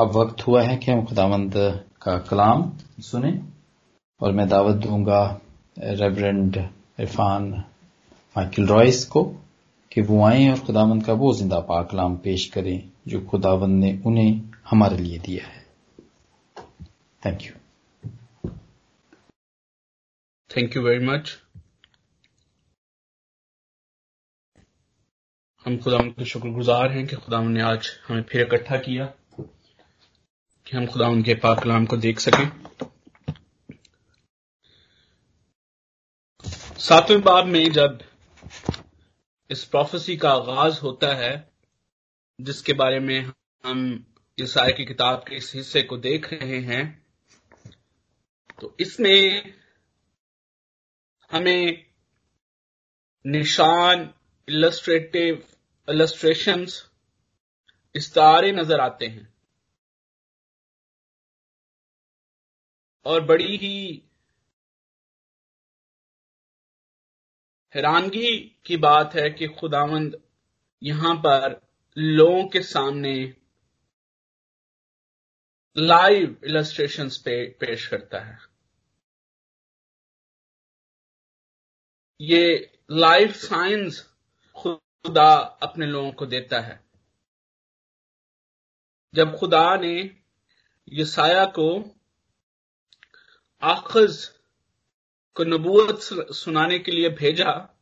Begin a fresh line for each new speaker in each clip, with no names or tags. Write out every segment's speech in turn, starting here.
अब वक्त हुआ है कि हम खुदावंद का कलाम सुने और मैं दावत दूँगा रेवरेंड इरफान माइकल रॉयस को कि वो आए और खुदावंद का वो ज़िंदा पाक कलाम पेश करें जो खुदावंद ने उन्हें हमारे लिए दिया है। Thank you
thank you very much हम खुदा के शुक्रगुजार हैं कि खुदा ने आज हमें फिर इकट्ठा किया। कि हम खुदा उनके पाक कलाम को देख सकें। सातवें बाब में जब इस प्रोफेसी का आगाज़ होता है, जिसके बारे में हम ईसाई की किताब के इस हिस्से को देख रहे हैं तो इसमें हमें निशान इलस्ट्रेटिव इलस्ट्रेशंस इस्तारे नज़र आते हैं। और बड़ी ही हैरानगी की बात है कि खुदावंद यहाँ पर लोगों के सामने लाइव इलस्ट्रेशंस पे पेश करता है। ये लाइव साइंस खुदा अपने लोगों को देता है। जब खुदा ने यसाया को आखज को नबूत सुनाने के लिए भेजा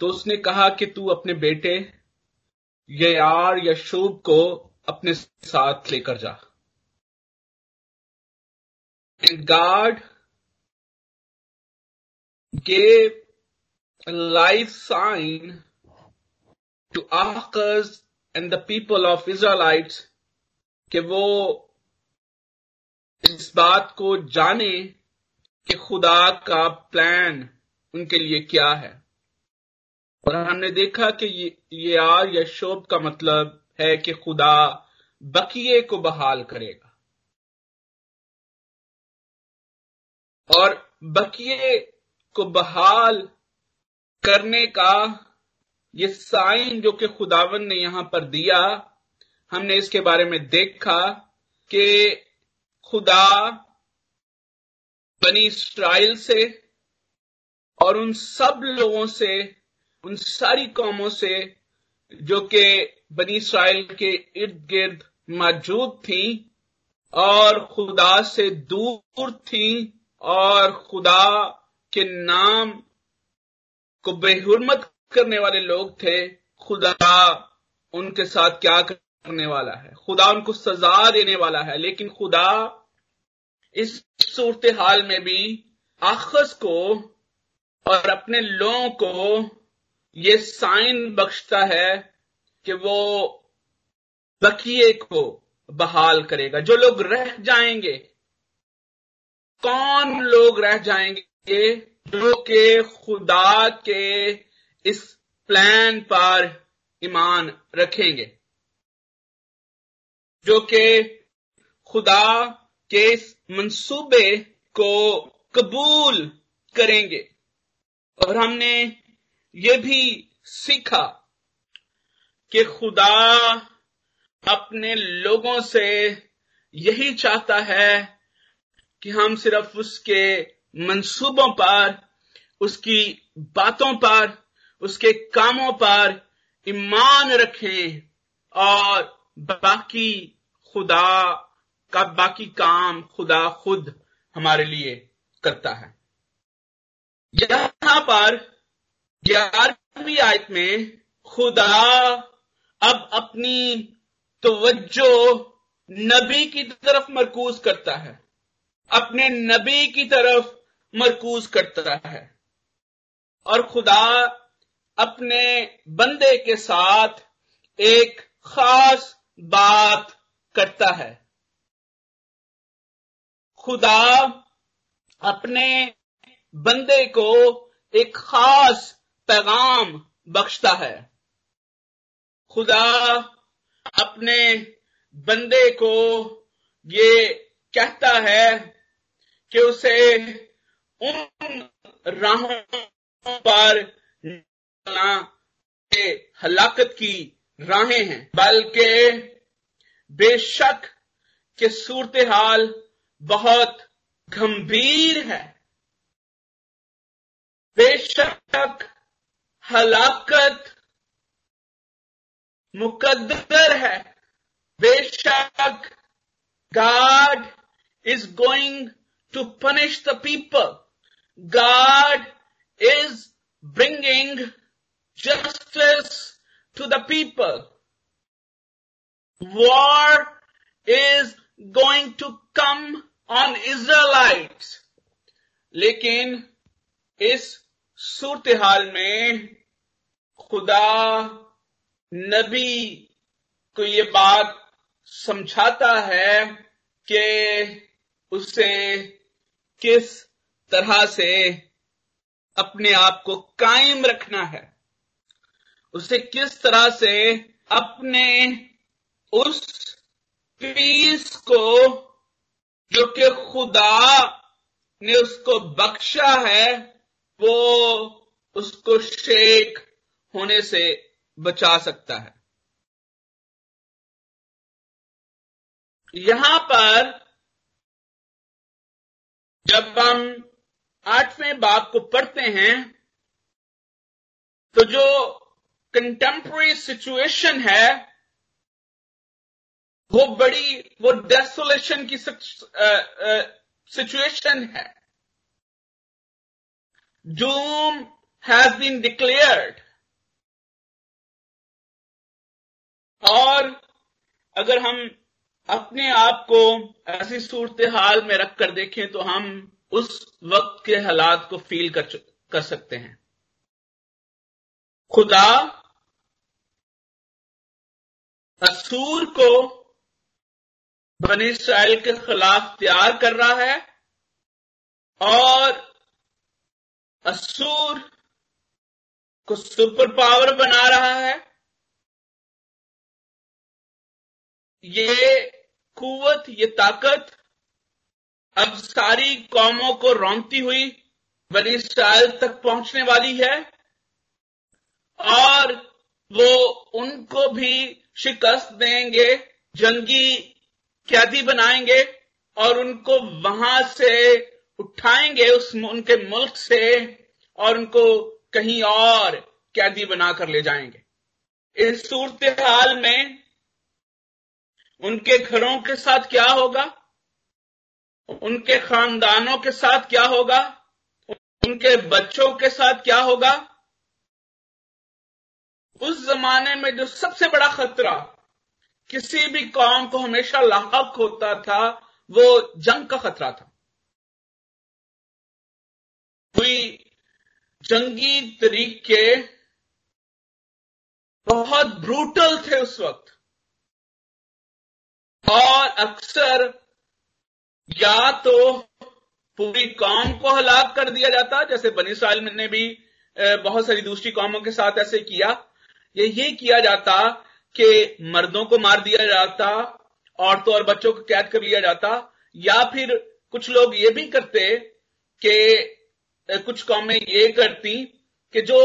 तो उसने कहा कि तू अपने बेटे यार यशूब को अपने साथ लेकर जा। And God life sign to आकज and the people of Israelites कि वो इस बात को जाने कि खुदा का प्लान उनके लिए क्या है। और हमने देखा कि ये, यार या शोभ का मतलब है कि खुदा बकिए को बहाल करेगा। और बकिए को बहाल करने का ये साइन जो कि खुदावन ने यहाँ पर दिया हमने इसके बारे में देखा कि खुदा बनी इसराइल से और उन सब लोगों से, उन सारी कौमों से जो कि बनी इसराइल के इर्द गिर्द मौजूद थी और खुदा से दूर थी और खुदा के नाम को बेहरमत करने वाले लोग थे, खुदा उनके साथ क्या करने वाला है। खुदा उनको सजा देने वाला है, लेकिन खुदा इस सूरत हाल में भी आखस को और अपने लोगों को ये साइन बख्शता है कि वो बकिए को बहाल करेगा। जो लोग रह जाएँगे, कौन लोग रह जाएँगे जो कि खुदा के इस प्लान पर ईमान रखेंगे? जो कि खुदा के इस मंसूबे को कबूल करेंगे। और हमने ये भी सीखा कि खुदा अपने लोगों से यही चाहता है कि हम सिर्फ़ उसके मंसूबों पर, उसकी बातों पर, उसके कामों पर ईमान रखें और बाकी खुदा का, बाकी काम खुदा खुद हमारे लिए करता है। यहाँ पर ग्यारहवीं आयत में खुदा अब अपनी तवज्जो नबी की तरफ़ मरकूज करता है। अपने नबी की तरफ़ मरकूज करता है। और खुदा अपने बंदे के साथ एक खास बात करता है। खुदा अपने बंदे को एक खास पैगाम बख्शता है। खुदा अपने बंदे को ये कहता है कि उसे उन राहों पर हलाकत की राहें हैं, बल्कि बेशक कि सूरत हाल बहुत गंभीर है बेशक हलाकत मुकद्दर है बेशक God is going to punish the people. God is bringing justice to the people. War is going to come on Israelites. लेकिन इस सूरत हाल में खुदा नबी को ये बात समझाता है कि उसे किस तरह से अपने आप को कायम रखना है उसे किस तरह से अपने उस पीस को जो कि खुदा ने उसको बख्शा है, वो उसको शेख होने से बचा सकता है। यहाँ पर जब हम आठवें बाप को पढ़ते हैं तो जो कंटेम्प्रेरी सिचुएशन है वो बड़ी, वो डेसोलेशन की सिचुएशन है। डूम हैज़ बीन डिक्लेयर्ड और अगर हम अपने आप को ऐसी सूरत हाल में रखकर देखें तो हम उस वक्त के हालात को फील कर कर सकते हैं। खुदा असूर को बनी इसराइल के खिलाफ तैयार कर रहा है और असूर को सुपर पावर बना रहा है। ये कुवत, ये ताकत अब सारी कौमों को रोंगती हुई बनी इसराइल तक पहुँचने वाली है और वो उनको भी शिकस्त देंगे, जंगी कैदी बनाएँगे और उनको वहाँ से उठाएँगे उस उनके मुल्क से और उनको कहीं और कैदी बनाकर ले जाएँगे। इस सूरत हाल में उनके घरों के साथ क्या होगा? उनके खानदानों के साथ क्या होगा? उनके बच्चों के साथ क्या होगा? उस जमाने में जो सबसे बड़ा खतरा किसी भी कौम को हमेशा लाक होता था, वो जंग का खतरा था। कोई जंगी तरीके बहुत ब्रूटल थे उस वक्त। और अक्सर या तो पूरी कौम को हलाक कर दिया जाता, जैसे बनी साल ने भी बहुत सारी दूसरी कौमों के साथ ऐसे किया। या किया जाता कि मर्दों को मार दिया जाता औरतों और बच्चों को कैद कर लिया जाता, या फिर कुछ लोग ये भी करते कि कुछ कौमें ये करती कि जो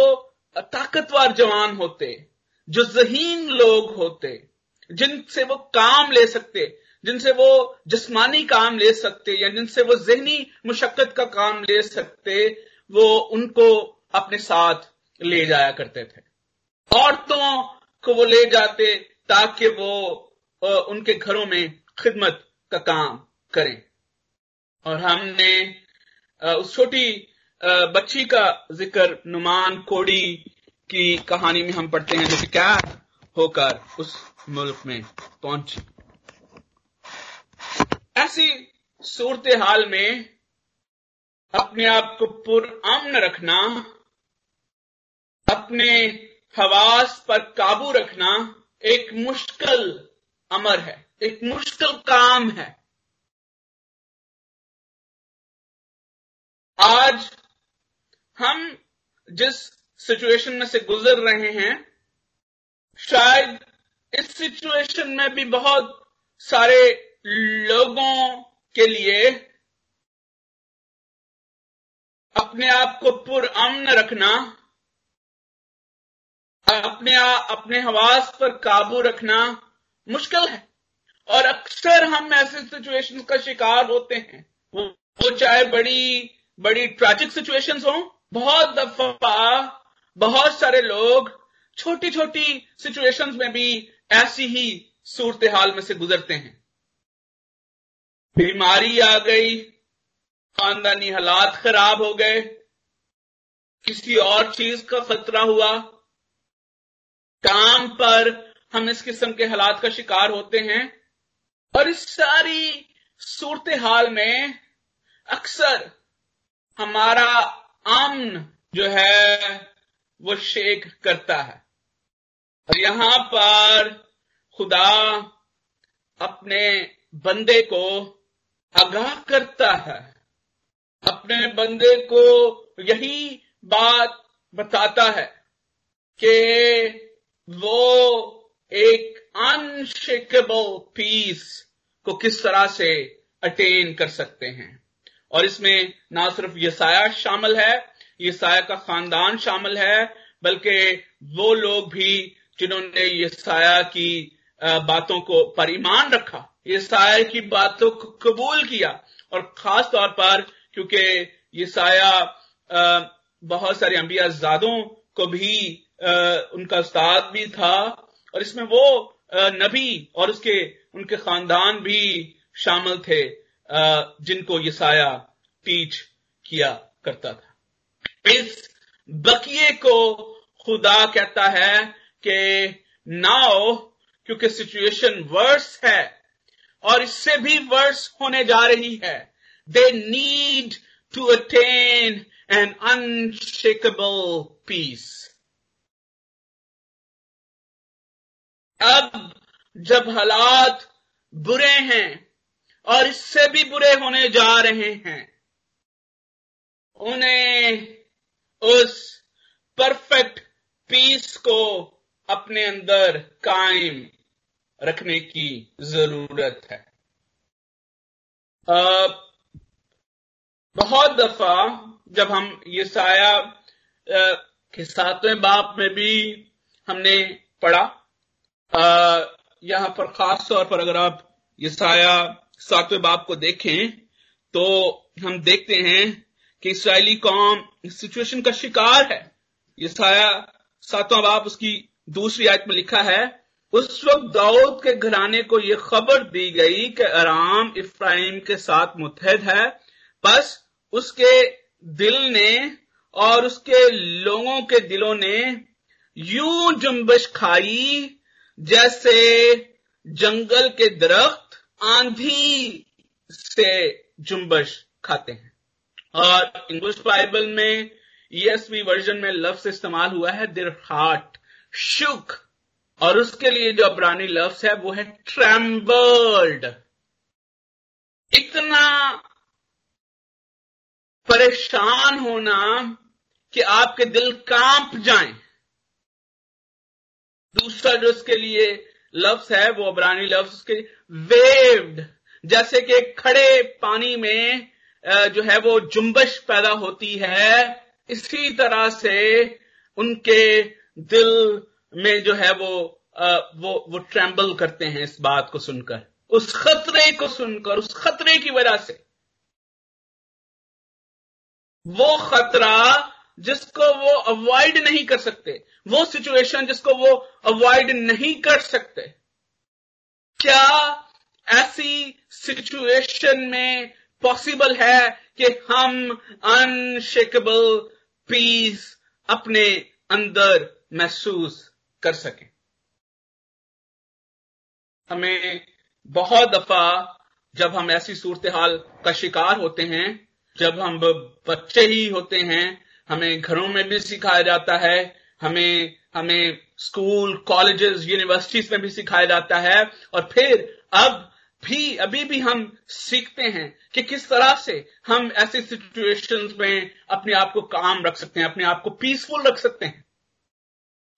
ताकतवर जवान होते, जो जहीन लोग होते, जिनसे वो काम ले सकते, जिनसे वो जिस्मानी काम ले सकते, या जिनसे वो जहनी मुशक्कत का काम ले सकते, वो उनको अपने साथ ले जाया करते थे। औरतों को वो ले जाते ताकि वो उनके घरों में खिदमत का काम करें। और हमने उस छोटी बच्ची का ज़िक्र, नुमान कोड़ी की कहानी में हम पढ़ते हैं, जो कि क्या होकर उस मुल्क में पहुँची। ऐसी सूरत हाल में अपने आप को पुरअमन रखना, अपने हवास पर काबू रखना एक मुश्किल अमर है, एक मुश्किल काम है। आज हम जिस सिचुएशन में से गुजर रहे हैं, शायद इस सिचुएशन में भी बहुत सारे लोगों के लिए अपने आप को पुरअमन रखना अपने आ, अपने हवास पर काबू रखना मुश्किल है। और अक्सर हम ऐसे सिचुएशंस का शिकार होते हैं। वो, चाहे बड़ी बड़ी ट्रैजिक सिचुएशंस हो बहुत दफ़ा बहुत सारे लोग छोटी छोटी सिचुएशंस में भी ऐसी ही सूरत हाल में से गुजरते हैं। बीमारी आ गई खानदानी हालात खराब हो गए किसी और चीज़ का खतरा हुआ काम पर हम इस किस्म के हालात का शिकार होते हैं और इस सारी सूरत हाल में अक्सर हमारा अमन जो है वो शेक करता है। और यहाँ पर खुदा अपने बंदे को आगाह करता है। अपने बंदे को यही बात बताता है कि वो एक अनशेकेबल पीस को किस तरह से अटेन कर सकते हैं। और इसमें ना सिर्फ़ यसाया शामिल है, यसाया का खानदान शामिल है, बल्कि वो लोग भी जिन्होंने यसाया की बातों को पर ईमान रखा, यसाया की बातों को कबूल किया। और खास तौर पर क्योंकि यसाया बहुत सारे अंबिया जादों को भी उनका उस्ताद भी था और इसमें वो नबी और उसके, उनके खानदान भी शामिल थे जिनको यसाया टीच किया करता था। इस बकिए को खुदा कहता है कि नाउ क्योंकि सिचुएशन वर्स है और इससे भी वर्स होने जा रही है। They need to attain an unshakeable peace अब जब हालात बुरे हैं और इससे भी बुरे होने जा रहे हैं, उन्हें उस परफेक्ट पीस को अपने अंदर कायम रखने की ज़रूरत है। बहुत दफ़ा जब हम ये साया के सातवें बाप में भी हमने पढ़ा यहाँ पर खास तौर पर अगर आप ये साया सातवें बाप को देखें तो हम देखते हैं कि इसराइली कौम सिचुएशन का शिकार है। ये साया सातवां बाप उसकी दूसरी आयत में लिखा है, उस वक्त दाऊद के घराने को यह खबर दी गई कि आराम इफ्राइम के साथ मुतहद है। बस उसके दिल ने और उसके लोगों के दिलों ने यूँ जुम्बश खाई जैसे जंगल के दरख्त आंधी से जुम्बश खाते हैं। और इंग्लिश बाइबल में ईएसवी वर्जन में लफ्ज इस्तेमाल हुआ है दिर हार्ट शुक और उसके लिए जो अबरानी लफ्ज है, वो है ट्रैम्बर्ड इतना परेशान होना कि आपके दिल काँप जाएँ। दूसरा जो उसके लिए लफ्स है, वो अबरानी लफ्ज, उसके वेव्ड, जैसे कि खड़े पानी में जो है वो जुम्बश पैदा होती है, इसी तरह से उनके दिल में जो है वो वो वो ट्रैम्बल करते हैं इस बात को सुनकर, उस खतरे को सुनकर, उस खतरे की वजह से। वो खतरा जिसको वो अवॉइड नहीं कर सकते। वो सिचुएशन जिसको वो अवॉइड नहीं कर सकते। क्या ऐसी सिचुएशन में पॉसिबल है कि हम अनशेकेबल पीस अपने अंदर महसूस कर सकें? हमें बहुत दफ़ा जब हम ऐसी सूरत हाल का शिकार होते हैं, जब हम बच्चे ही होते हैं हमें घरों में भी सिखाया जाता है, हमें हमें स्कूल, कॉलेजेस यूनिवर्सिटीज में भी सिखाया जाता है, और फिर अब भी, अभी भी हम सीखते हैं कि किस तरह से हम ऐसी सिचुएशंस में अपने आप को काम रख सकते हैं, अपने आप को पीसफुल रख सकते हैं।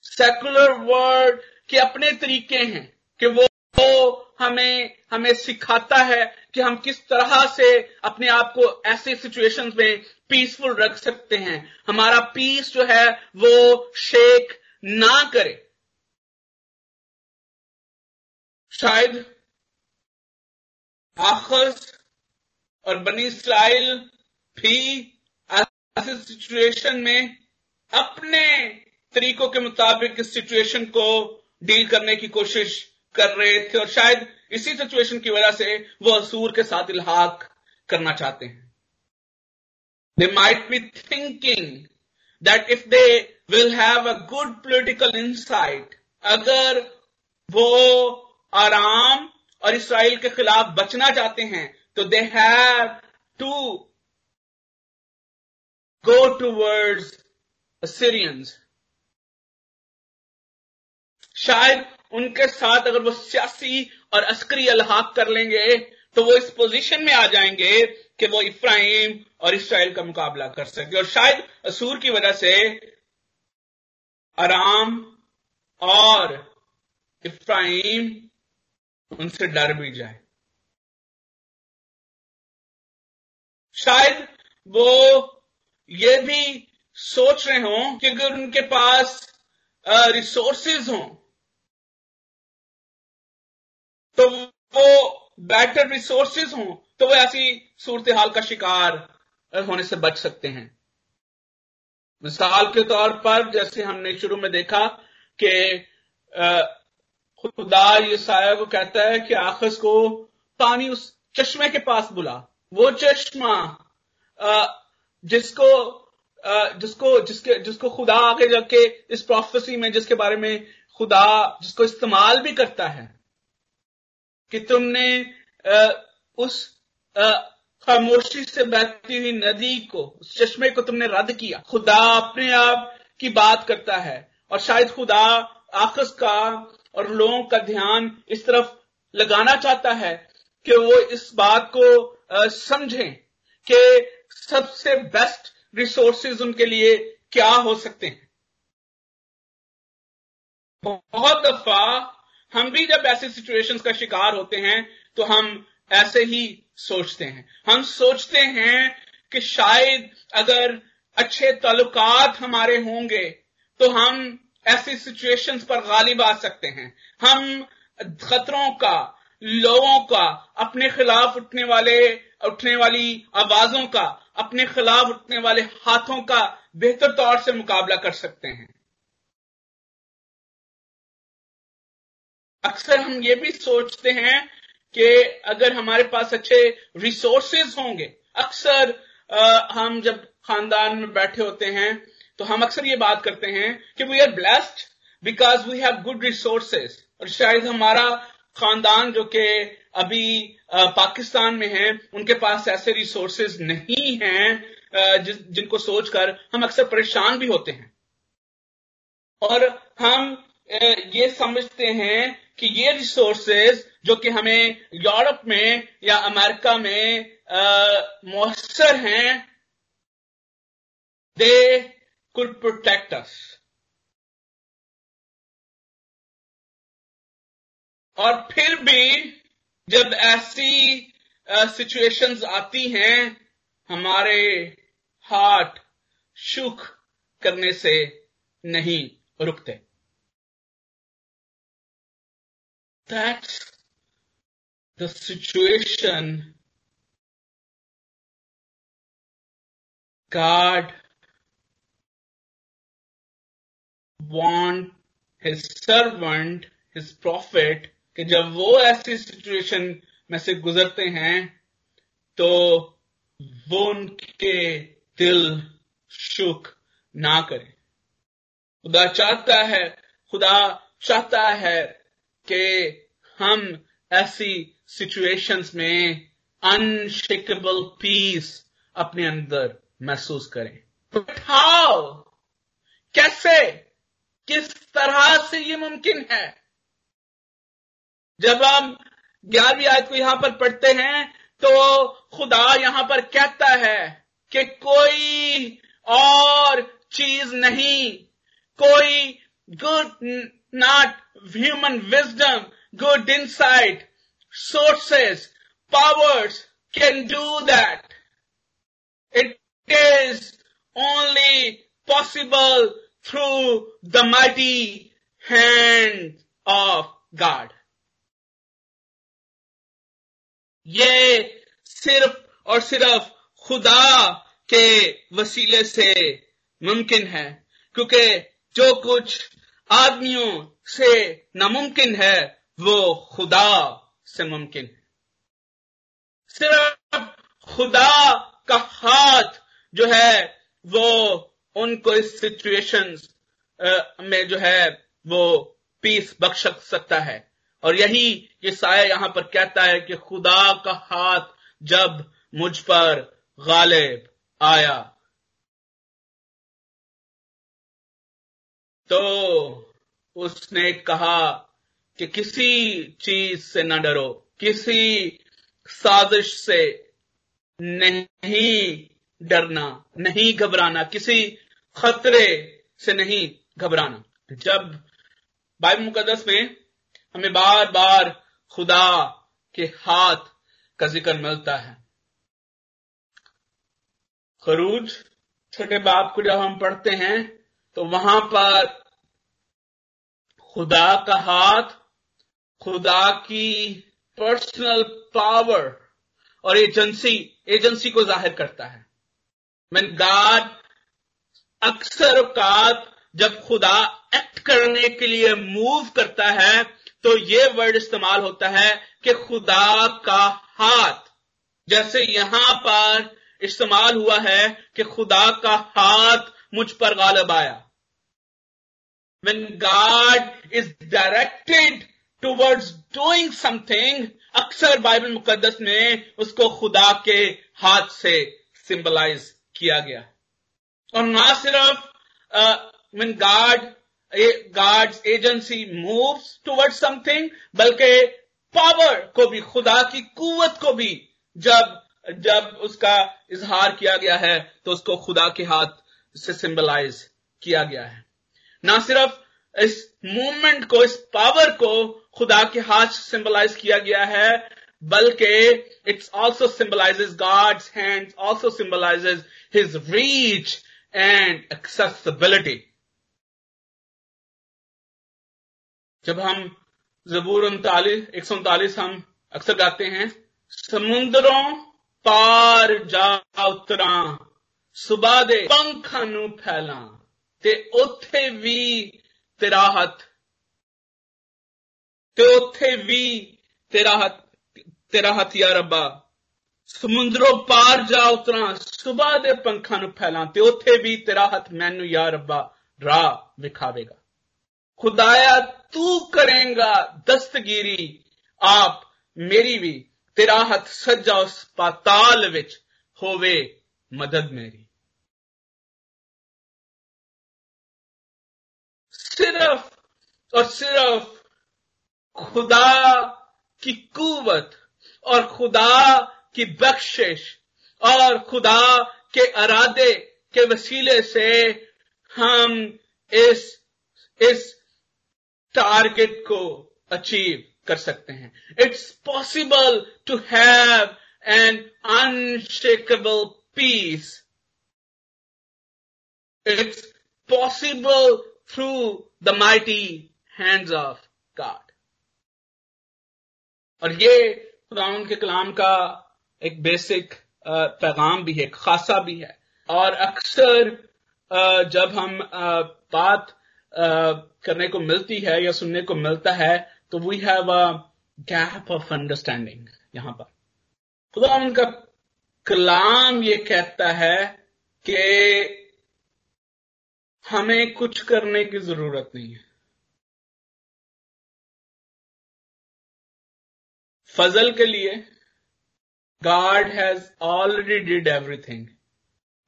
सेकुलर वर्ल्ड के अपने तरीके हैं कि वो हमें हमें सिखाता है कि हम किस तरह से अपने आप को ऐसे सिचुएशंस में पीसफुल रख सकते हैं। हमारा पीस जो है, वो शेक ना करे। शायद आखज और बनी इसराइल भी ऐसे सिचुएशन में अपने तरीकों के मुताबिक इस सिचुएशन को डील करने की कोशिश कर रहे थे और शायद इसी सिचुएशन की वजह से वो असूर के साथ इल्हाक करना चाहते हैं। They might be thinking that if they will have a good political insight अगर वो आराम और इसराइल के खिलाफ बचना चाहते हैं तो they have to go towards Syrians शायद उनके साथ अगर वो सियासी और अस्करी अलहाक कर लेंगे तो वो इस पोजीशन में आ जाएँगे कि वो इफ्राहिम और इसराइल का मुकाबला कर सके। और शायद असूर की वजह से आराम और इफ्राहिम उनसे डर भी जाए। शायद वो ये भी सोच रहे हों कि अगर उनके पास रिसोर्सेज हों तो वो बेटर रिसोर्सेज हों तो वो ऐसी सूरत हाल का शिकार होने से बच सकते हैं। मिसाल के तौर पर जैसे हमने शुरू में देखा कि खुदा ये साया को कहता है कि आखस को पानी उस चश्मे के पास बुला। वो चश्मा जिसको जिसको, जिसके, जिसको खुदा आगे जाके इस प्रोफेसी में, जिसके बारे में खुदा, जिसको इस्तेमाल भी करता है कि तुमने उस खामोशी से बहती हुई नदी को, उस चश्मे को तुमने रद्द किया। खुदा अपने आप की बात करता है। और शायद खुदा आकस का और लोगों का ध्यान इस तरफ़ लगाना चाहता है कि वो इस बात को समझें कि सबसे बेस्ट रिसोर्सेज उनके लिए क्या हो सकते हैं। बहुत दफ़ा हम भी जब ऐसे सिचुएशंस का शिकार होते हैं तो हम ऐसे ही सोचते हैं। हम सोचते हैं कि शायद अगर अच्छे ताल्लुकात हमारे होंगे तो हम ऐसी सिचुएशंस पर गालिब आ सकते हैं। हम खतरों का, लोगों का, अपने खिलाफ उठने वाले, उठने वाली आवाजों का, अपने खिलाफ उठने वाले हाथों का बेहतर तौर से मुकाबला कर सकते हैं। अक्सर हम ये भी सोचते हैं कि अगर हमारे पास अच्छे रिसोर्सेज होंगे, अक्सर हम जब खानदान में बैठे होते हैं तो हम अक्सर ये बात करते हैं कि we are blessed because we have good resources और शायद हमारा खानदान जो कि अभी पाकिस्तान में है, उनके पास ऐसे रिसोर्सेज नहीं हैं जिनको सोचकर हम अक्सर परेशान भी होते हैं। और हम ये समझते हैं कि ये रिसोर्सेज जो कि हमें यूरोप में या अमेरिका में मौसर हैं दे कुड प्रोटेक्ट अस और फिर भी जब ऐसी सिचुएशंस आती हैं, हमारे हार्ट सुख करने से नहीं रुकते। That's the situation God want his servant, his prophet, कि जब वो ऐसी सिचुएशन में से गुजरते हैं तो वो उनके दिल शुक ना करे खुदा चाहता है खुदा चाहता है कि हम ऐसी सिचुएशंस में अनशेकेबल पीस अपने अंदर महसूस करें। हाउ कैसे? किस तरह से ये मुमकिन है? जब हम ग्यारहवीं आयत को यहाँ पर पढ़ते हैं तो खुदा यहाँ पर कहता है कि कोई और चीज़ नहीं, कोई good not human wisdom, good insight, sources, powers can do that. It is only possible through the mighty hand of God. ये सिर्फ और सिर्फ खुदा के वसीले से मुमकिन है क्योंकि जो कुछ आदमियों से नामुमकिन है, वो खुदा से मुमकिन है। सिर्फ़ खुदा का हाथ जो है, वो उनको इस सिचुएशन में जो है, वो पीस बख्श सकता है। और यही ये साया यहाँ पर कहता है कि खुदा का हाथ जब मुझ पर गालिब आया तो उसने कहा कि किसी चीज़ से न डरो, किसी साजिश से नहीं डरना, नहीं घबराना, किसी खतरे से नहीं घबराना। जब बाइबल मुकदस में हमें बार बार खुदा के हाथ का ज़िक्र मिलता है, खरूज, छोटे बाप को जब हम पढ़ते हैं तो वहाँ पर खुदा का हाथ, खुदा की पर्सनल पावर और एजेंसी एजेंसी को ज़ाहिर करता है। मैं गाड अक्सर औकात जब खुदा एक्ट करने के लिए मूव करता है तो ये वर्ड इस्तेमाल होता है कि खुदा का हाथ। जैसे यहाँ पर इस्तेमाल हुआ है कि खुदा का हाथ मुझ पर गालब आया। When God is directed towards doing something, अक्सर बाइबल मुकदस में उसको खुदा के हाथ से सिंबलाइज किया गया। और ना सिर्फ़ when God God's agency moves towards something, बल्कि पावर को भी, खुदा की कुवत को भी, जब जब उसका इजहार किया गया है तो उसको खुदा के हाथ से सिंबलाइज किया गया है। ना सिर्फ़ इस मूवमेंट को, इस पावर को खुदा के हाथ सिंबलाइज किया गया है, बल्कि it's also symbolises God's hand also symbolises his reach and accessibility जब हम जबूर उनतालीस, एक सौ उनतालीस हम अक्सर गाते हैं, समुद्रों पार जा उतरा सुबह दे पंखा नु फैला ਤੇ ਉੱਥੇ ਵੀ ਤੇਰਾ ਹੱਥ ਤੇ ਉੱਥੇ ਵੀ ਤੇਰਾ ਹੱਥ ਤੇਰਾ ਹੱਥ ਯਾ ਰੱਬਾ ਸਮੁੰਦਰੋਂ ਪਾਰ ਜਾ ਉਤਰਾਂ ਸਵੇਰ ਦੇ ਪੰਖਾਂ ਨੂੰ ਫੈਲਾਂ ਤੇ ਉੱਥੇ ਵੀ ਤੇਰਾ ਹੱਥ ਮੈਨੂੰ ਯਾ ਰੱਬਾ ਰਾਹ ਵਿਖਾਵੇਗਾ ਖੁਦਾਇਆ ਤੂੰ ਕਰੇਗਾ ਦਸਤਗੀਰੀ ਆਪ ਮੇਰੀ ਵੀ ਤੇਰਾ ਹੱਥ ਸੱਜਾ ਉਸ ਪਾਤਾਲ ਵਿੱਚ ਹੋਵੇ ਮਦਦ ਮੇਰੀ सिर्फ़ और सिर्फ़ खुदा की कुवत और खुदा की बख्शिश और खुदा के अरादे के वसीले से हम इस इस टारगेट को अचीव कर सकते हैं। It's possible to have an unshakeable peace it's possible through the mighty hands of God और ये खुदा के कलाम का एक बेसिक पैगाम भी है खासा भी है। और अक्सर जब हम बात करने को मिलती है या सुनने को मिलता है तो we have a gap of understanding यहाँ पर। खुदा उनका कलाम ये कहता है कि हमें कुछ करने की ज़रूरत नहीं है फजल के लिए God has already did everything.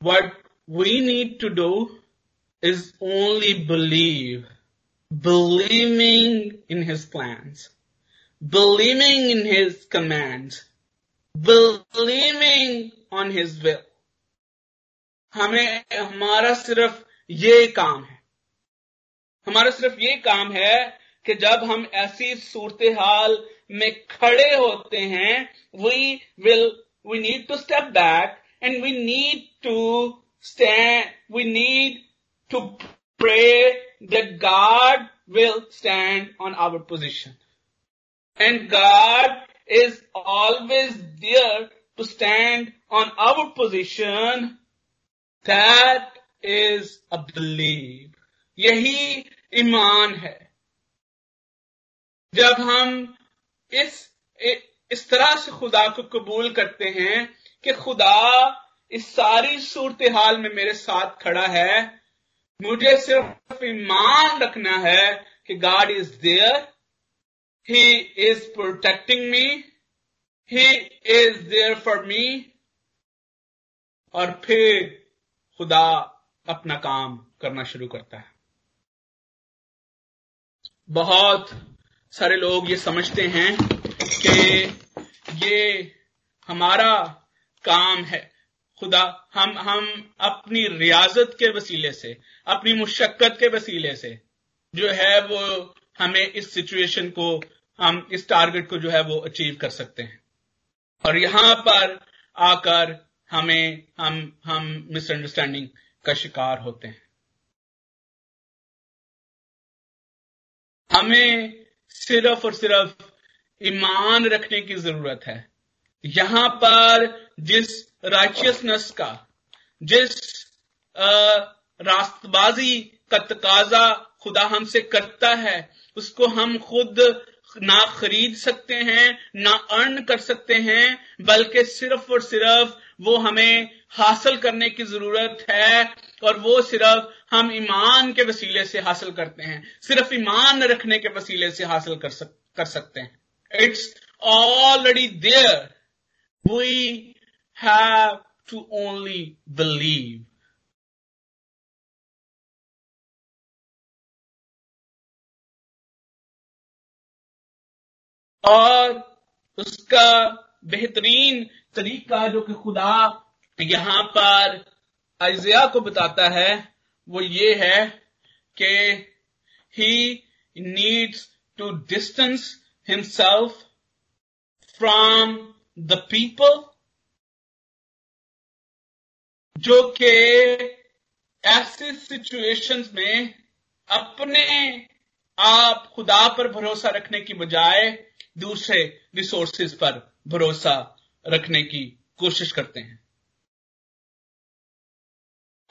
What we need to do is only believe. Believing in His plans. Believing in His commands. Believing on His will. हमें हमारा सिर्फ़ ये काम है हमारा सिर्फ़ ये काम है कि जब हम ऐसी सूरत हाल में खड़े होते हैं we will we need to step back and we need to stand we need to pray that God will stand on our position. And God is always there to stand on our position, that is a belief. यही ईमान है जब हम इस इस तरह से खुदा को कबूल करते हैं कि खुदा इस सारी सूरत हाल में मेरे साथ खड़ा है, मुझे सिर्फ़ ईमान रखना है कि God is there he is protecting me he is there for me और फिर खुदा अपना काम करना शुरू करता है। बहुत सारे लोग ये समझते हैं कि ये हमारा काम है। खुदा, हम हम अपनी रियाजत के वसीले से, अपनी मुशक्कत के वसीले से जो है वो हमें इस सिचुएशन को, हम इस टारगेट को जो है वो अचीव कर सकते हैं। और यहाँ पर आकर हमें, हम हम मिसअंडरस्टैंडिंग का शिकार होते हैं। हमें सिर्फ़ और सिर्फ़ ईमान रखने की ज़रूरत है। यहाँ पर जिस राइचियसनेस का, जिस रास्तबाजी का तकाजा खुदा हमसे करता है, उसको हम खुद ना खरीद सकते हैं, ना अर्न कर सकते हैं, बल्कि सिर्फ़ और सिर्फ़ वो हमें हासिल करने की ज़रूरत है और वो सिर्फ़ हम ईमान के वसीले से हासिल करते हैं। सिर्फ़ ईमान रखने के वसीले से हासिल कर सक, कर सकते हैं। It's already there we have to only believe और उसका बेहतरीन तरीका जो कि खुदा यहाँ पर अजिया को बताता है, वो ये है कि he needs to distance himself from the people जो कि ऐसे सिचुएशंस में अपने आप खुदा पर भरोसा रखने की बजाय दूसरे रिसोर्सेज पर भरोसा रखने की कोशिश करते हैं।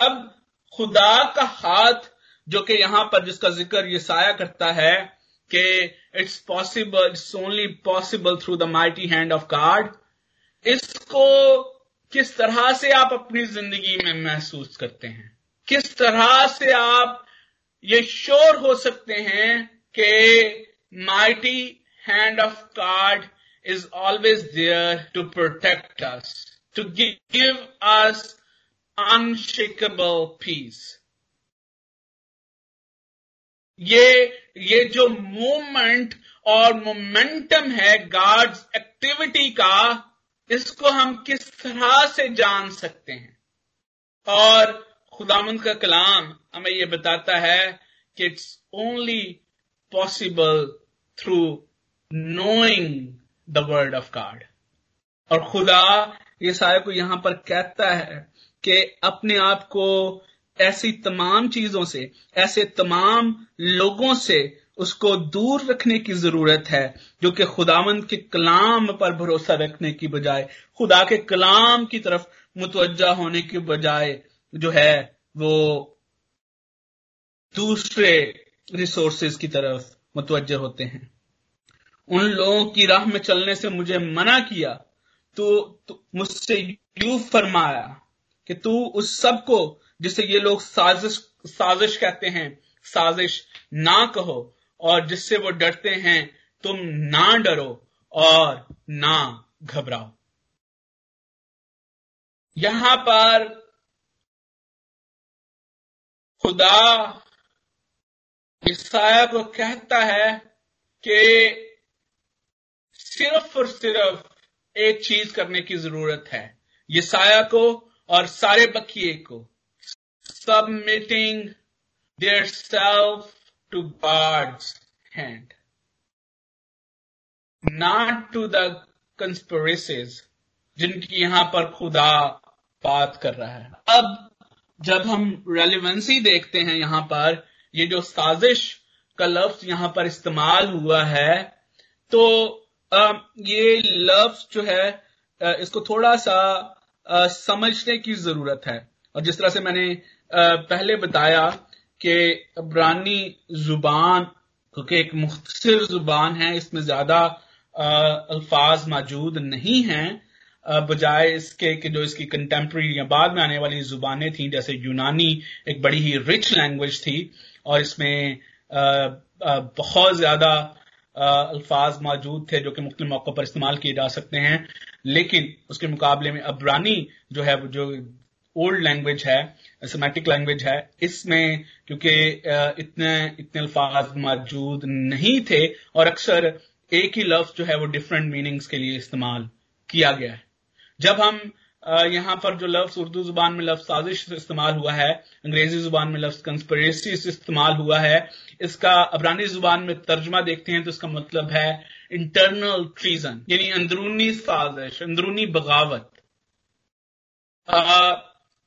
अब खुदा का हाथ, जो कि यहाँ पर जिसका ज़िक्र ये साया करता है, कि it's possible it's only possible through the mighty hand of God इसको किस तरह से आप अपनी ज़िंदगी में महसूस करते हैं? किस तरह से आप ये श्योर हो सकते हैं कि mighty hand of God is always there to protect us, to give us unshakable peace. ये ये जो मूवमेंट और मोमेंटम है गॉड्स एक्टिविटी का इसको हम किस तरह से जान सकते हैं और खुदामंद का कलाम हमें ये बताता है कि it's only possible through knowing the word of God और खुदा ये साय को यहाँ पर कहता है कि अपने आप को ऐसी तमाम चीज़ों से, ऐसे तमाम लोगों से उसको दूर रखने की ज़रूरत है, जो कि खुदावंद के कलाम पर भरोसा रखने की बजाय, खुदा के कलाम की तरफ़ मुतवजा होने की बजाय जो है वो दूसरे रिसोर्सेज की तरफ़ मुतवजह होते हैं। उन लोगों की राह में चलने से मुझे मना किया तो, तो मुझसे यू फरमाया कि तू उस सबको जिसे ये लोग साजिश साजिश कहते हैं साजिश ना कहो और जिससे वो डरते हैं तुम ना डरो और ना घबराओ। यहाँ पर खुदा ईसाया को कहता है कि सिर्फ़ और सिर्फ़ एक चीज़ करने की ज़रूरत है ये साया को और सारे बकिए को। Submitting their self to God's hand not to the conspiracies जिनकी यहाँ पर खुदा बात कर रहा है। अब जब हम रेलिवेंसी देखते हैं यहाँ पर, ये जो साजिश का लफ्ज यहाँ पर इस्तेमाल हुआ है तो ये लफ्ज जो है इसको थोड़ा सा समझने की ज़रूरत है। और जिस तरह से मैंने पहले बताया कि अब्रानी ज़ुबान, क्योंकि एक मुख्तर ज़ुबान है, इसमें ज़्यादा अल्फाज मौजूद नहीं हैं बजाय इसके कि जो इसकी कंटेम्प्रेरी या बाद में आने वाली जुबानें थी, जैसे यूनानी एक बड़ी ही रिच लैंग्वेज थी, और इसमें बहुत ज़्यादा अल्फाज मौजूद थे जो कि मुख्तु मौकों पर इस्तेमाल किए जा सकते हैं। लेकिन उसके मुकाबले में अबरानी जो है जो ओल्ड लैंग्वेज है सेमेटिक लैंग्वेज है, इसमें क्योंकि इतने इतने अल्फाज मौजूद नहीं थे और अक्सर एक ही लफ्ज जो है, वो डिफरेंट मीनिंग्स के लिए इस्तेमाल किया गया है। जब हम यहाँ पर जो लफ्ज उर्दू ज़ुबान में लफ्ज साजिश इस्तेमाल हुआ है, अंग्रेज़ी ज़ुबान में लफ्ज कंस्परेसी इस्तेमाल हुआ है, इसका अबरानी ज़ुबान में तर्जमा देखते हैं तो इसका मतलब है इंटरनल ट्रीजन यानी अंदरूनी साजिश, अंदरूनी बगावत।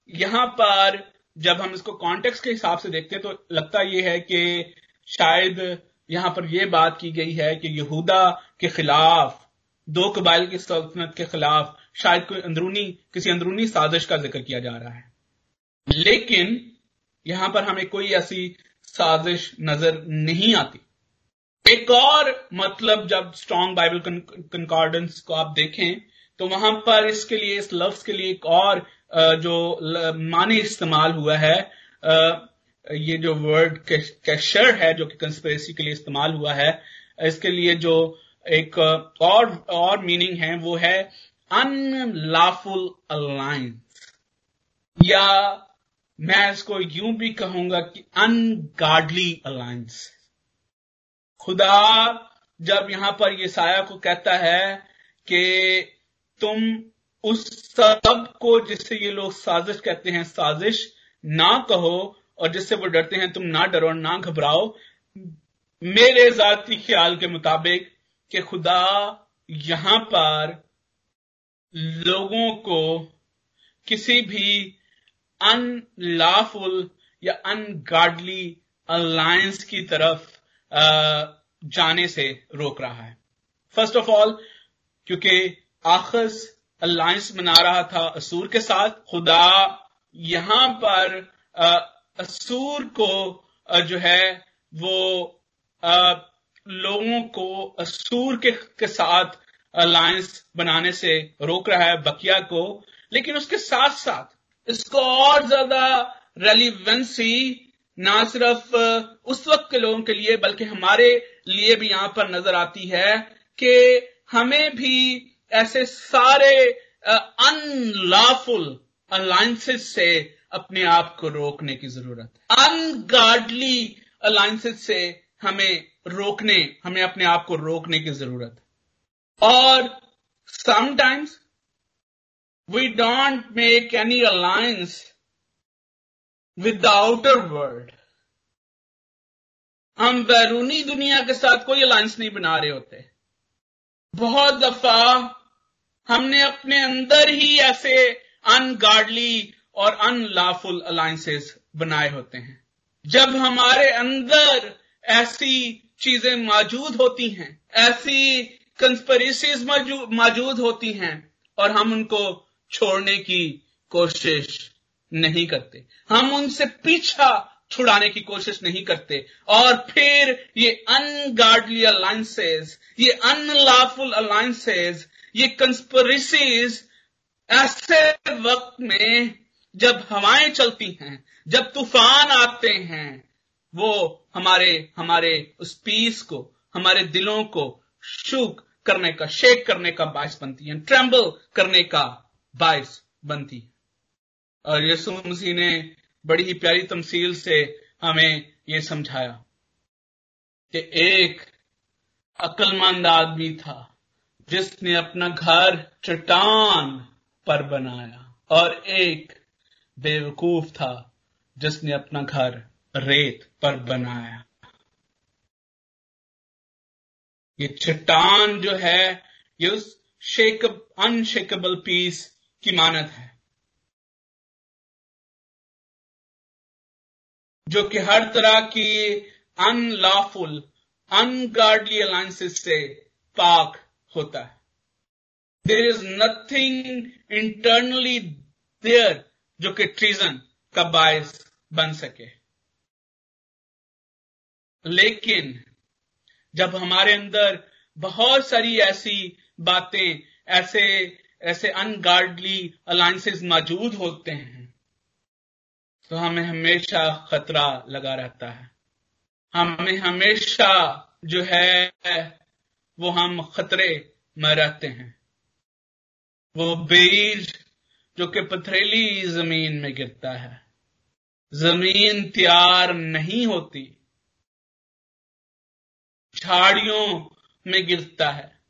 यहाँ पर जब हम इसको कॉन्टेक्स के हिसाब से देखते हैं तो लगता यह है कि शायद यहाँ पर यह बात की गई है कि यहूदा के खिलाफ, दो कबाइल की सल्तनत के खिलाफ शायद कोई अंदरूनी, किसी अंदरूनी साजिश का ज़िक्र किया जा रहा है। लेकिन यहाँ पर हमें कोई ऐसी साजिश नज़र नहीं आती। एक और मतलब जब स्ट्रॉन्ग बाइबल कंकॉर्डेंस को आप देखें तो वहाँ पर इसके लिए, इस लफ्ज के लिए एक और जो माने इस्तेमाल हुआ है ये जो वर्ड कैशर है, जो कि कंस्पेरेसी के लिए इस्तेमाल हुआ है, इसके लिए जो एक और और मीनिंग है, वो है अनलॉफुल अलायंस या मैं इसको यूँ भी कहूँगा कि अनगार्डली अलायंस खुदा जब यहाँ पर ये साया को कहता है कि तुम उस सबको जिससे ये लोग साजिश कहते हैं, साजिश ना कहो और जिससे वो डरते हैं, तुम ना डरो ना घबराओ। मेरे जाती ख्याल के मुताबिक कि खुदा यहाँ पर लोगों को किसी भी अनलॉफुल या अनगार्डली अलायंस की तरफ़ जाने से रोक रहा है। फ़र्स्ट ऑफ़ ऑल क्योंकि आखस अलायंस बना रहा था असूर के साथ खुदा यहाँ पर असूर को जो है वो लोगों को असूर के, के साथ अलायंस बनाने से रोक रहा है बकिया को, लेकिन उसके साथ साथ इसको और ज़्यादा रेलिवेंसी ना सिर्फ़ उस वक्त के लोगों के लिए, बल्कि हमारे लिए भी यहाँ पर नज़र आती है कि हमें भी ऐसे सारे अनलॉफुल अलायंसेस से अपने आप को रोकने की ज़रूरत है। अनगार्डली अलायंसेस से हमें रोकने, हमें अपने आप को रोकने की ज़रूरत है। और sometimes we don't make any alliance with the outer world हम बैरूनी दुनिया के साथ कोई अलायंस नहीं बना रहे होते। बहुत दफ़ा हमने अपने अंदर ही ऐसे अनगार्डली और अनलॉफुल अलायंसेस बनाए होते हैं। जब हमारे अंदर ऐसी चीज़ें मौजूद होती हैं, ऐसी कंस्परेसीज मौजूद होती हैं और हम उनको छोड़ने की कोशिश नहीं करते। हम उनसे पीछा छुड़ाने की कोशिश नहीं करते। और फिर ये अनगार्डली अलायंसेज ये अनलॉफुल अलायंसेज ये कंस्परेसीज ऐसे वक्त में जब हवाएँ चलती हैं, जब तूफ़ान आते हैं, वो हमारे हमारे उस पीस को, हमारे दिलों को शुक करने का शेक करने का बायस बनती है ट्रेम्बल करने का बायस बनती है। और यसु मसीह ने बड़ी ही प्यारी तमसील से हमें ये समझाया कि एक अक्लमंद आदमी था जिसने अपना घर चट्टान पर बनाया और एक बेवकूफ़ था जिसने अपना घर रेत पर बनाया। ये चट्टान जो है, ये उस शेक अनशेकेबल पीस की मानत है। जो कि हर तरह की अनलॉफुल अनगार्डली अलायंसेस से पाक होता है। There is nothing internally there जो कि ट्रीजन का बायस बन सके। लेकिन जब हमारे अंदर बहुत सारी ऐसी बातें, ऐसे ऐसे अनगार्डली अलायंसेस मौजूद होते हैं तो हमें हमेशा खतरा लगा रहता है। हमें हमेशा जो है, वो हम खतरे में रहते हैं। वो बीज जो कि पथरीली ज़मीन में गिरता है। ज़मीन तैयार नहीं होती। झाड़ियों में गिरता है।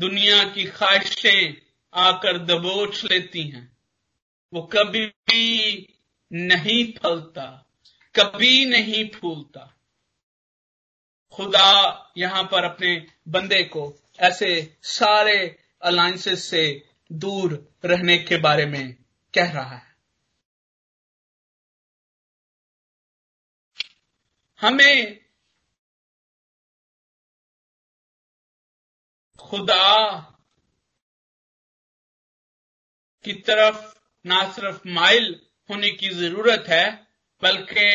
दुनिया की ख्वाहिशें आकर दबोच लेती हैं। वो कभी भी नहीं फलता, कभी नहीं फूलता। खुदा यहाँ पर अपने बंदे को ऐसे सारे अलायंसेस से दूर रहने के बारे में कह रहा है। हमें खुदा की तरफ़ ना सिर्फ़ माइल होने की ज़रूरत है, बल्कि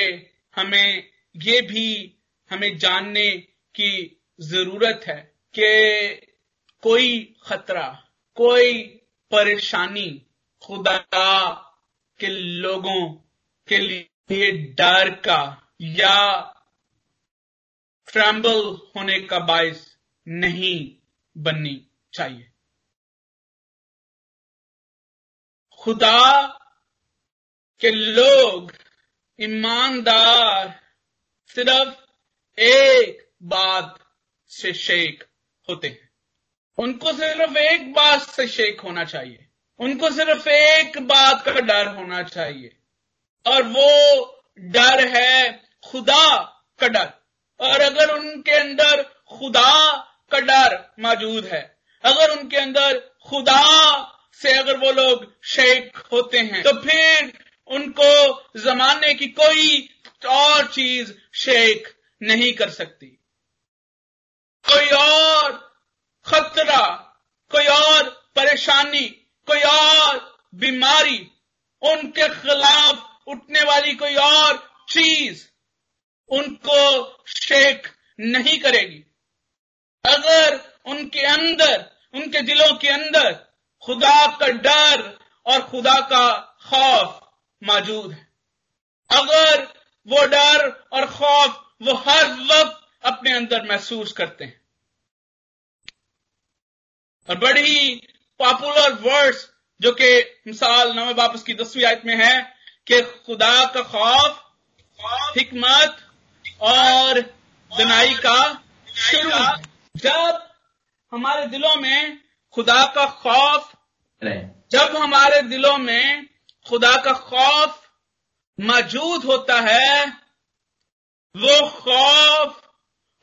हमें ये भी हमें जानने की ज़रूरत है कि कोई खतरा, कोई परेशानी खुदा के लोगों के लिए डर का या ट्रैम्बल होने का बायस नहीं बननी चाहिए। खुदा के लोग, ईमानदार, सिर्फ़ एक बात से शेख होते हैं। उनको सिर्फ़ एक बात से शेख होना चाहिए। उनको सिर्फ़ एक बात का डर होना चाहिए। और वो डर है खुदा का डर। और अगर उनके अंदर खुदा का डर मौजूद है। अगर उनके अंदर खुदा से अगर वो लोग शेख होते हैं तो फिर उनको जमाने की कोई और चीज़ शेख नहीं कर सकती। कोई और खतरा, कोई और परेशानी, कोई और बीमारी, उनके खिलाफ उठने वाली कोई और चीज़ उनको शेख नहीं करेगी। अगर उनके अंदर उनके दिलों के अंदर खुदा का डर और खुदा का खौफ मौजूद है। अगर वो डर और खौफ वो हर वक्त अपने अंदर महसूस करते हैं। और बड़ी पॉपुलर वर्ड्स जो कि मिसाल नवे वापस की दसवीं आयत में है कि खुदा का खौफ हिकमत और दनाई का शुरू। जब हमारे दिलों में खुदा का खौफ जब हमारे दिलों में खुदा का खौफ मौजूद होता है वो खौफ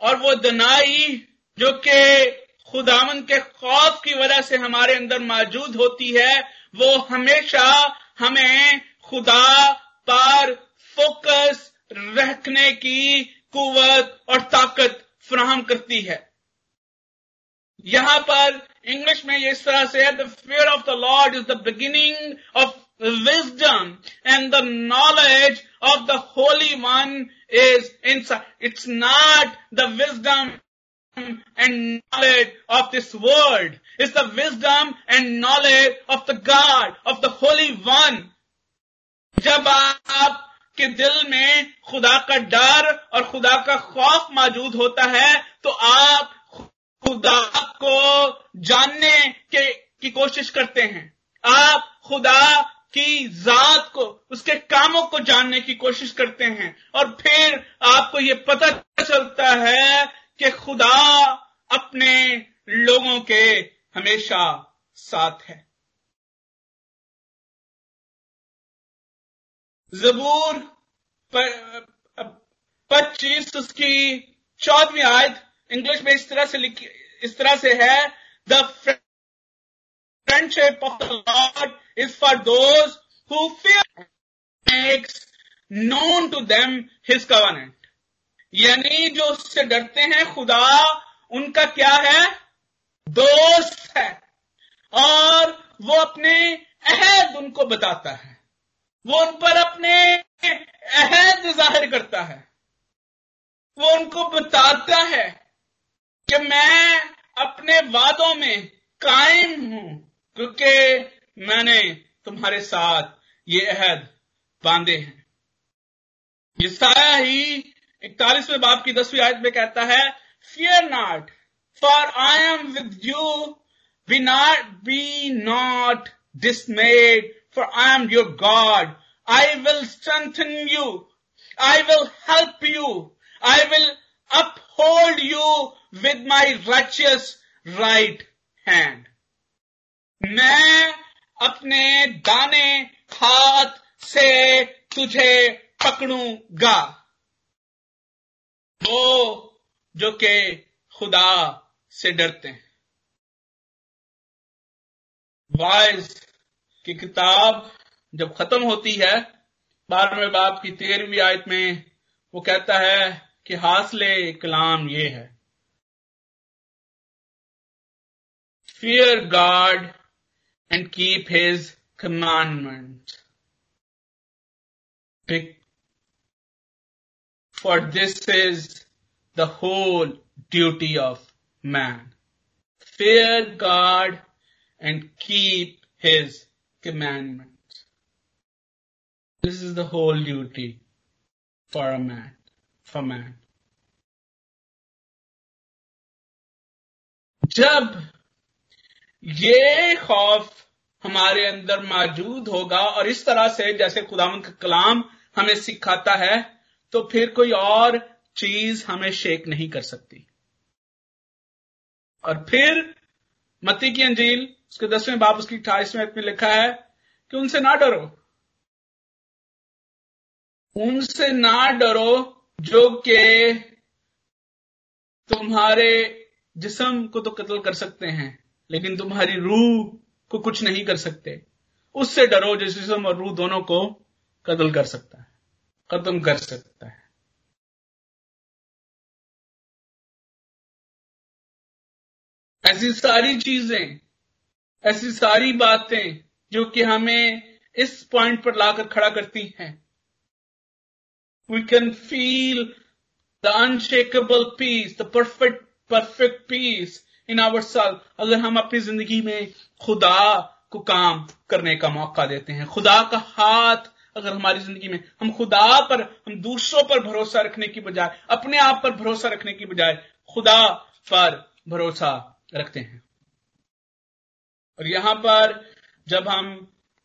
और वो दनाई जो कि खुदावन के खौफ की वजह से हमारे अंदर मौजूद होती है वो हमेशा हमें खुदा पर फोकस रखने की कुवत और ताकत फ्राहम करती है। यहाँ पर इंग्लिश में ये इस तरह से है the fear of the Lord is the beginning of wisdom and the knowledge of the holy one is in it's not the wisdom and knowledge of this world is the wisdom and knowledge of the God of the holy one जब आपके दिल में खुदा का डर और खुदा का खौफ मौजूद होता है तो आप खुदा को जानने के, की कोशिश करते हैं। आप खुदा की जात को, उसके कामों को जानने की कोशिश करते हैं। और फिर आपको ये पता चलता है कि खुदा अपने लोगों के हमेशा साथ है। जबूर पच्चीस उसकी चौदहवीं आयत इंग्लिश में इस तरह से लिखी, इस तरह से है the friendship of the Lord is for those who makes known to them his covenant यानी जो उससे डरते हैं, खुदा उनका क्या है? दोस्त है। और वो अपने अहद उनको बताता है। वो उन पर अपने अहद ज़ाहिर करता है। वो उनको बताता है। कि मैं अपने वादों में कायम हूँ क्योंकि मैंने तुम्हारे साथ ये अहद बांधे हैं ये साया ही इकतालीसवें बाप की दसवीं आयत में कहता है fear not for I am with you be not be not dismayed, for I am your God. I will strengthen you. I will help you. I will uphold you with my righteous right hand. मैं अपने दाने हाथ से तुझे पकड़ूँगा वो जो के खुदा से डरते हैं वाइज की किताब जब खत्म होती है, बारहवें बाप की तेरहवीं आयत में वो कहता है कि हासले कलाम ये है fear God and keep his commandment for this is the whole duty of man fear God and keep His commandments. This is the whole duty for a man, For man. जब ये खौफ हमारे अंदर मौजूद होगा और इस तरह से जैसे खुदावन का कलाम हमें सिखाता है तो फिर कोई और चीज़ हमें शेक नहीं कर सकती और फिर मती की अंजील, उसके दसवें बाप, उसकी अट्ठाईसवें में लिखा है कि उनसे ना डरो उनसे ना डरो जो कि तुम्हारे जिसम को तो कत्ल कर सकते हैं, लेकिन तुम्हारी रूह को कुछ नहीं कर सकते। उससे डरो जो जिसम और रूह दोनों को कत्ल कर सकता है, खत्म कर सकता है। ऐसी सारी चीज़ें, ऐसी सारी बातें जो कि हमें इस पॉइंट पर लाकर खड़ा करती हैं can feel the unshakeable peace the perfect perfect peace in our self अगर हम अपनी ज़िंदगी में खुदा को काम करने का मौका देते हैं, खुदा का हाथ अगर हमारी ज़िंदगी में, हम खुदा पर, हम दूसरों पर भरोसा रखने की बजाय, अपने आप पर भरोसा रखने की बजाय खुदा पर भरोसा रखते हैं। और यहाँ पर जब हम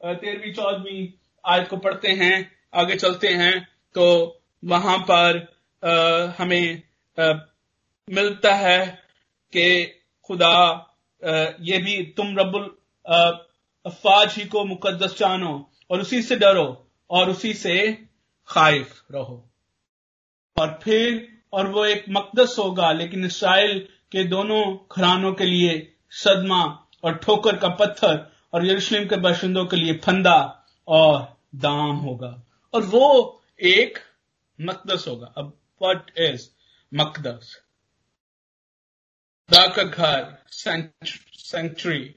तेरहवीं, चौदहवीं आयत को पढ़ते हैं, आगे चलते हैं तो वहाँ पर आ, हमें आ, मिलता है कि खुदा आ, ये भी तुम रबुल अफाज ही को मुकद्दस जानो और उसी से डरो और उसी से खाइफ रहो। और फिर और वो एक मकदस होगा लेकिन इसराइल के दोनों घरानों के लिए सदमा और ठोकर का पत्थर और यरूशलेम के बाशिंदों के लिए फंदा और दाम होगा। और वो एक मकदस होगा। अब वट इज़ मकदस? खुदा का घर सेंचुरी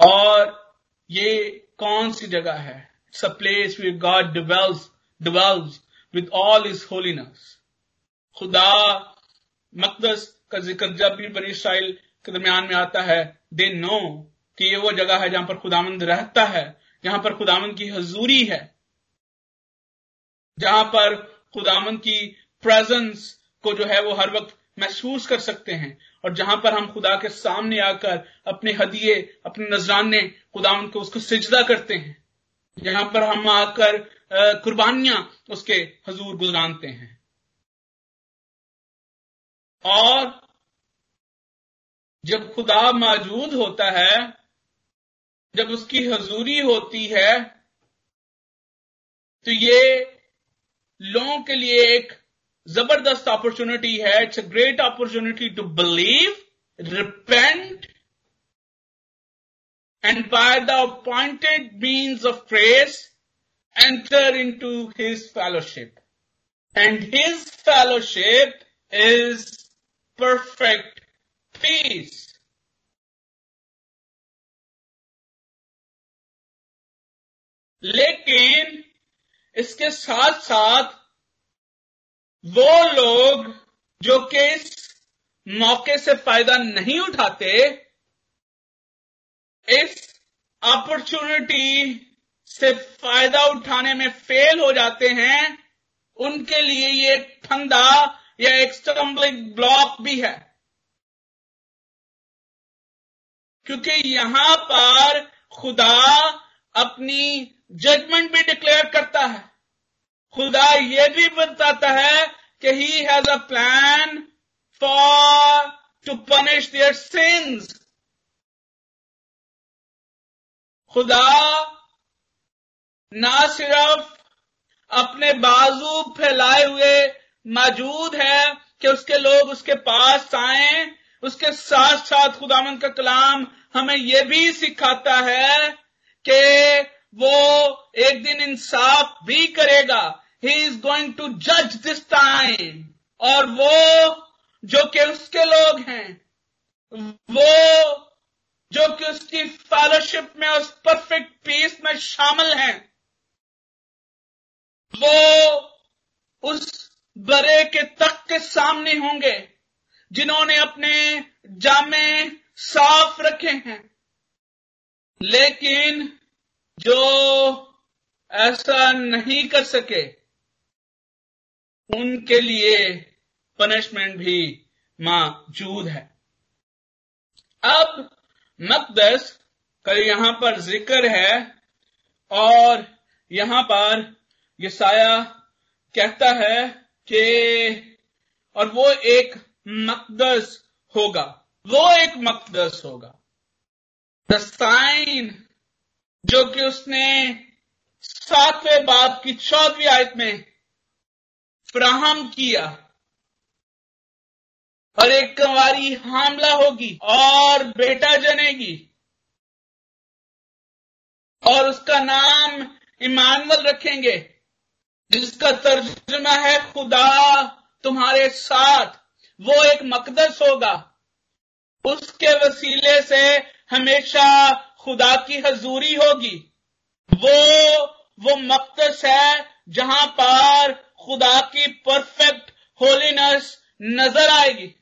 और ये कौन सी जगह है? It's a place we God dwells dwells with all is holiness खुदा मकदस का ज़िक्र जब भी बनी इसराइल के दरमियान में आता है दे नो कि ये वो जगह है जहाँ पर खुदामंद रहता है, जहाँ पर खुदामंद की हजूरी है। जहाँ पर खुदामंद की प्रेजेंस को जो है वो हर वक्त महसूस कर सकते हैं। और जहाँ पर हम खुदा के सामने आकर अपने हदिये, अपने नजराने खुदामंद को उसको सिजदा करते हैं, जहाँ पर हम आकर कुर्बानियाँ उसके हजूर गुजरानते हैं। और जब खुदा मौजूद होता है, जब उसकी हजूरी होती है तो ये लोगों के लिए एक जबरदस्त अपॉर्चुनिटी है it's a great opportunity to believe repent and by the appointed means of press enter into his fellowship and his fellowship is perfect peace. लेकिन इसके साथ साथ वो लोग जो कि इस मौके से फ़ायदा नहीं उठाते, इस अपॉर्चुनिटी से फ़ायदा उठाने में फेल हो जाते हैं, उनके लिए ये फंदा या एक ब्लॉक भी है। क्योंकि यहाँ पर खुदा अपनी जजमेंट भी डिक्लेयर करता है। खुदा ये भी बताता है कि he has a plan for to punish their sins खुदा ना सिर्फ़ अपने बाजू फैलाए हुए मौजूद है कि उसके लोग उसके पास आए, उसके साथ साथ खुदामंद का कलाम हमें यह भी सिखाता है कि वो एक दिन इंसाफ भी करेगा। ही इज़ गोइंग टू जज दिस टाइम और वो, जो कि उसके लोग हैं, वो, जो कि उसकी फेलोशिप में उस परफेक्ट पीस में शामिल हैं, वो उस बरे के तक के सामने होंगे, जिन्होंने अपने जामे साफ़ रखे हैं। लेकिन जो ऐसा नहीं कर सके, उनके लिए पनिशमेंट भी मौजूद है। अब मकदस का यहाँ पर ज़िक्र है और यहाँ पर यसाया कहता है कि, और वो एक मकदस होगा, वो एक मकदस होगा। द साइन जो कि उसने सातवें बाप की चौदहवीं आयत में फ्राहम किया। और एक कंवारी हामला होगी और बेटा जनेगी। और उसका नाम इमानुअल रखेंगे, जिसका तर्जमा है, खुदा तुम्हारे साथ। वो एक मकदस होगा। उसके वसीले से हमेशा खुदा की हजूरी होगी। वो वो मकदस है जहाँ पर खुदा की परफेक्ट होलीनेस नज़र आएगी।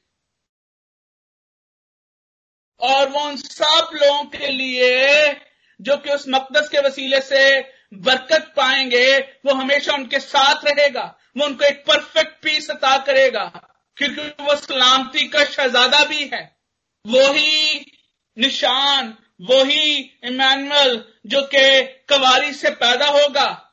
और वो उन सब लोगों के लिए जो कि उस मकदस के वसीले से बरकत पाएँगे, वो हमेशा उनके साथ रहेगा। वो उनको एक परफेक्ट पीस अता करेगा। क्योंकि वो सलामती का शहजादा भी है। वही निशान वही इमानुअल जो कि कवारी से पैदा होगा।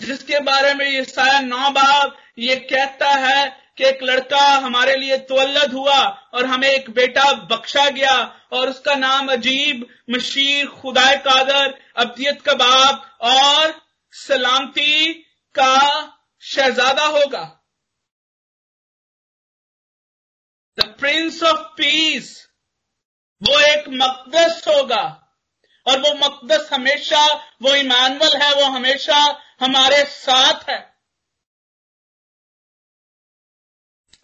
जिसके बारे में ये साया नौ बाब ये कहता है कि एक लड़का हमारे लिए तवल्लद हुआ और हमें एक बेटा बख्शा गया और उसका नाम अजीब मशीर खुदाए कादर, अब्दियत का बाप और सलामती का शहजादा होगा। द प्रिंस ऑफ़ पीस वो एक मकदस होगा। और वो मकदस हमेशा, वो इमानुअल है, वो हमेशा हमारे साथ है।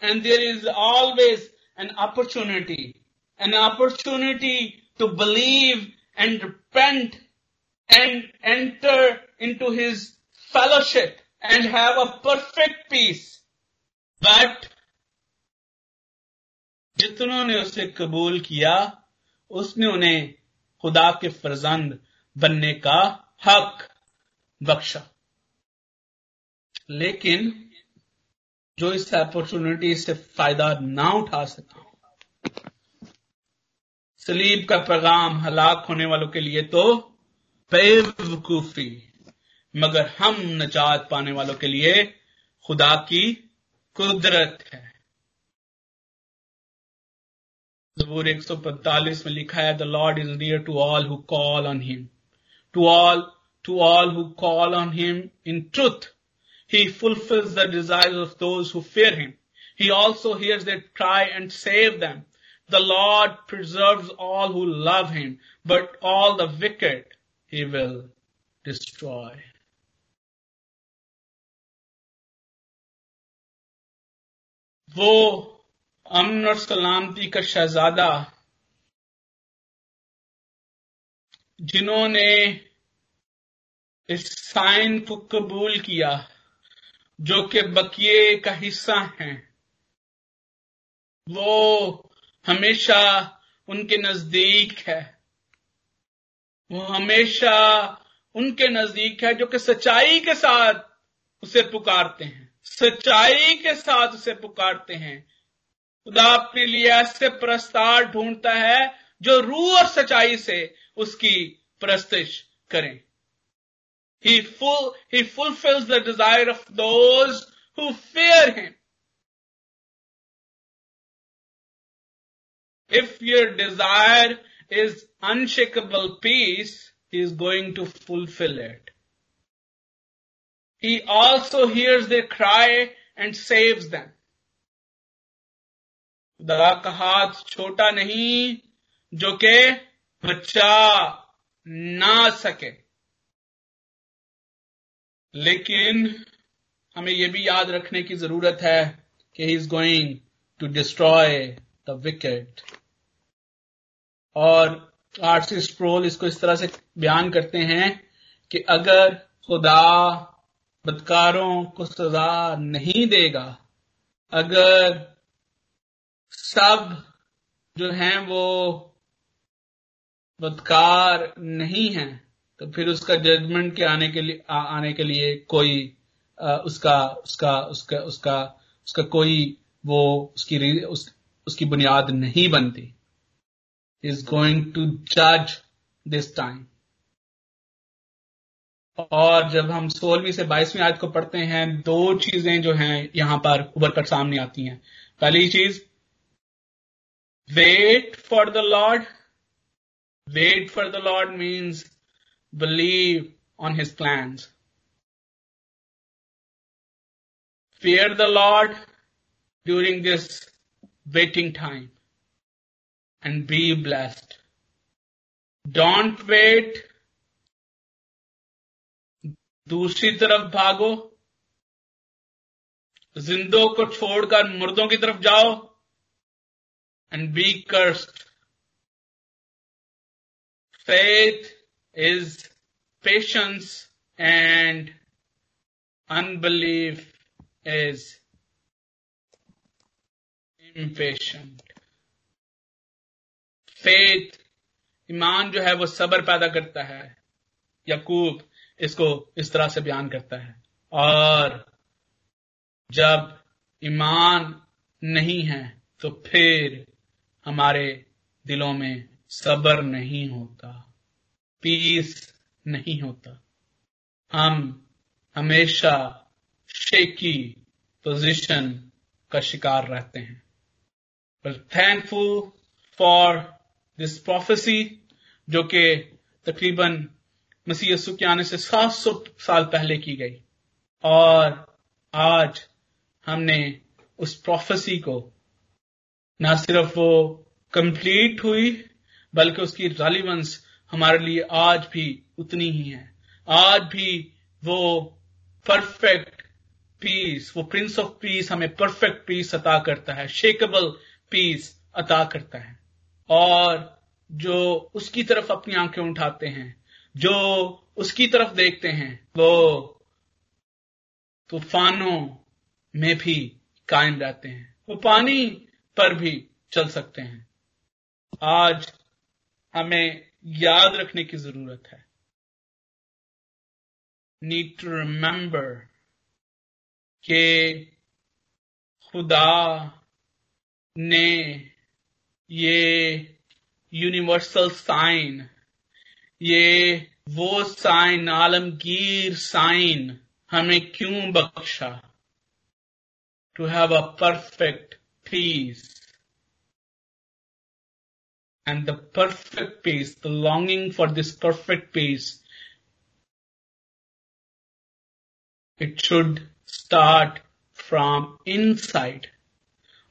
And there is always an opportunity an opportunity to believe and repent and enter into his fellowship and have a perfect peace but जितनों ने उसे कबूल किया उसने उन्हें खुदा के फरजंद बनने का हक बख्शा। लेकिन जो इस अपॉर्चुनिटी से फ़ायदा ना उठा सका, सलीब का पैगाम हलाक होने वालों के लिए तो बेवकूफ़ी, मगर हम नजात पाने वालों के लिए खुदा की कुदरत है। जबूर 145 में लिखा है the Lord is near to all who call on him to all to all who call on him in truth he fulfills the desires of those who fear him. He also hears their cry and save them. The Lord preserves all who love him, but all the wicked he will destroy. वो अमन और सलामती का शहजादा, जिन्होंने इस sign को कबूल किया, जो कि बकिए का हिस्सा हैं। वो हमेशा उनके नज़दीक है। वो हमेशा उनके नज़दीक है, जो कि सच्चाई के साथ उसे पुकारते हैं। सच्चाई के साथ उसे पुकारते हैं। खुदा अपने लिए ऐसे प्रस्ताव ढूंढता है जो रू और सच्चाई से उसकी प्रस्तिश करें। He full he fulfills the desire of those who fear him if your desire is unshakeable peace he is going to fulfill it he also hears they cry and saves them खुदा का हाथ छोटा नहीं जो के बच्चा ना सके। लेकिन हमें यह भी याद रखने की ज़रूरत है कि he is going to destroy the wicked और आरसी स्प्रोल इसको इस तरह से बयान करते हैं कि अगर खुदा बदकारों को सजा नहीं देगा, अगर सब जो हैं वो बदकार नहीं हैं तो फिर उसका जजमेंट के आने के लिए आ, आने के लिए कोई आ, उसका उसका उसका उसका उसका कोई वो उसकी उस, उसकी बुनियाद नहीं बनती। इज़ गोइंग टू जज दिस टाइम और जब हम सोलहवीं से बाईसवीं आयत को पढ़ते हैं दो चीज़ें जो हैं यहाँ पर उभर कर सामने आती हैं। पहली चीज़ Wait for the Lord wait for the Lord means believe on his plans. Fear the Lord during this waiting time and be blessed. Don't wait. दूसरी तरफ भागो जिंदों को छोड़कर मुर्दों की तरफ जाओ and be cursed faith is patience and unbelief is impatient. Faith ईमान जो है वो सबर पैदा करता है। यकूब इसको इस तरह से बयान करता है। और जब ईमान नहीं है तो फिर हमारे दिलों में सबर नहीं होता, पीस नहीं होता। हम हमेशा शेकी पोजीशन का शिकार रहते हैं। पर थैंकफुल फॉर दिस प्रोफेसी जो कि तकरीबन मसीह यसु के आने से 700 साल पहले की गई। और आज हमने उस प्रोफेसी को न सिर्फ़ वो कंप्लीट हुई, बल्कि उसकी रेलिवेंस हमारे लिए आज भी उतनी ही है। आज भी वो परफेक्ट पीस वो प्रिंस ऑफ़ पीस हमें परफेक्ट पीस अता करता है शेकेबल पीस अता करता है। और जो उसकी तरफ़ अपनी आँखें उठाते हैं, जो उसकी तरफ़ देखते हैं, वो तूफानों में भी कायम रहते हैं। वो पानी पर भी चल सकते हैं। आज हमें याद रखने की ज़रूरत है। नीड टू रिमेंबर के खुदा ने ये यूनिवर्सल साइन ये वो साइन आलमगीर साइन हमें क्यों बख्शा? To have a perfect peace and the perfect peace, the longing for this perfect peace, it should start from inside.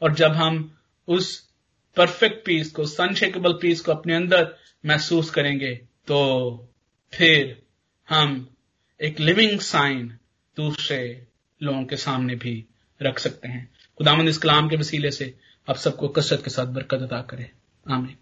और जब हम उस परफेक्ट पीस को सनशेकेबल पीस को अपने अंदर महसूस करेंगे तो फिर हम एक लिविंग साइन दूसरे लोगों के सामने भी रख सकते हैं खुदामंद इस कलाम के वसीले से आप सबको कसरत के साथ बरकत अदा करें। आमीन।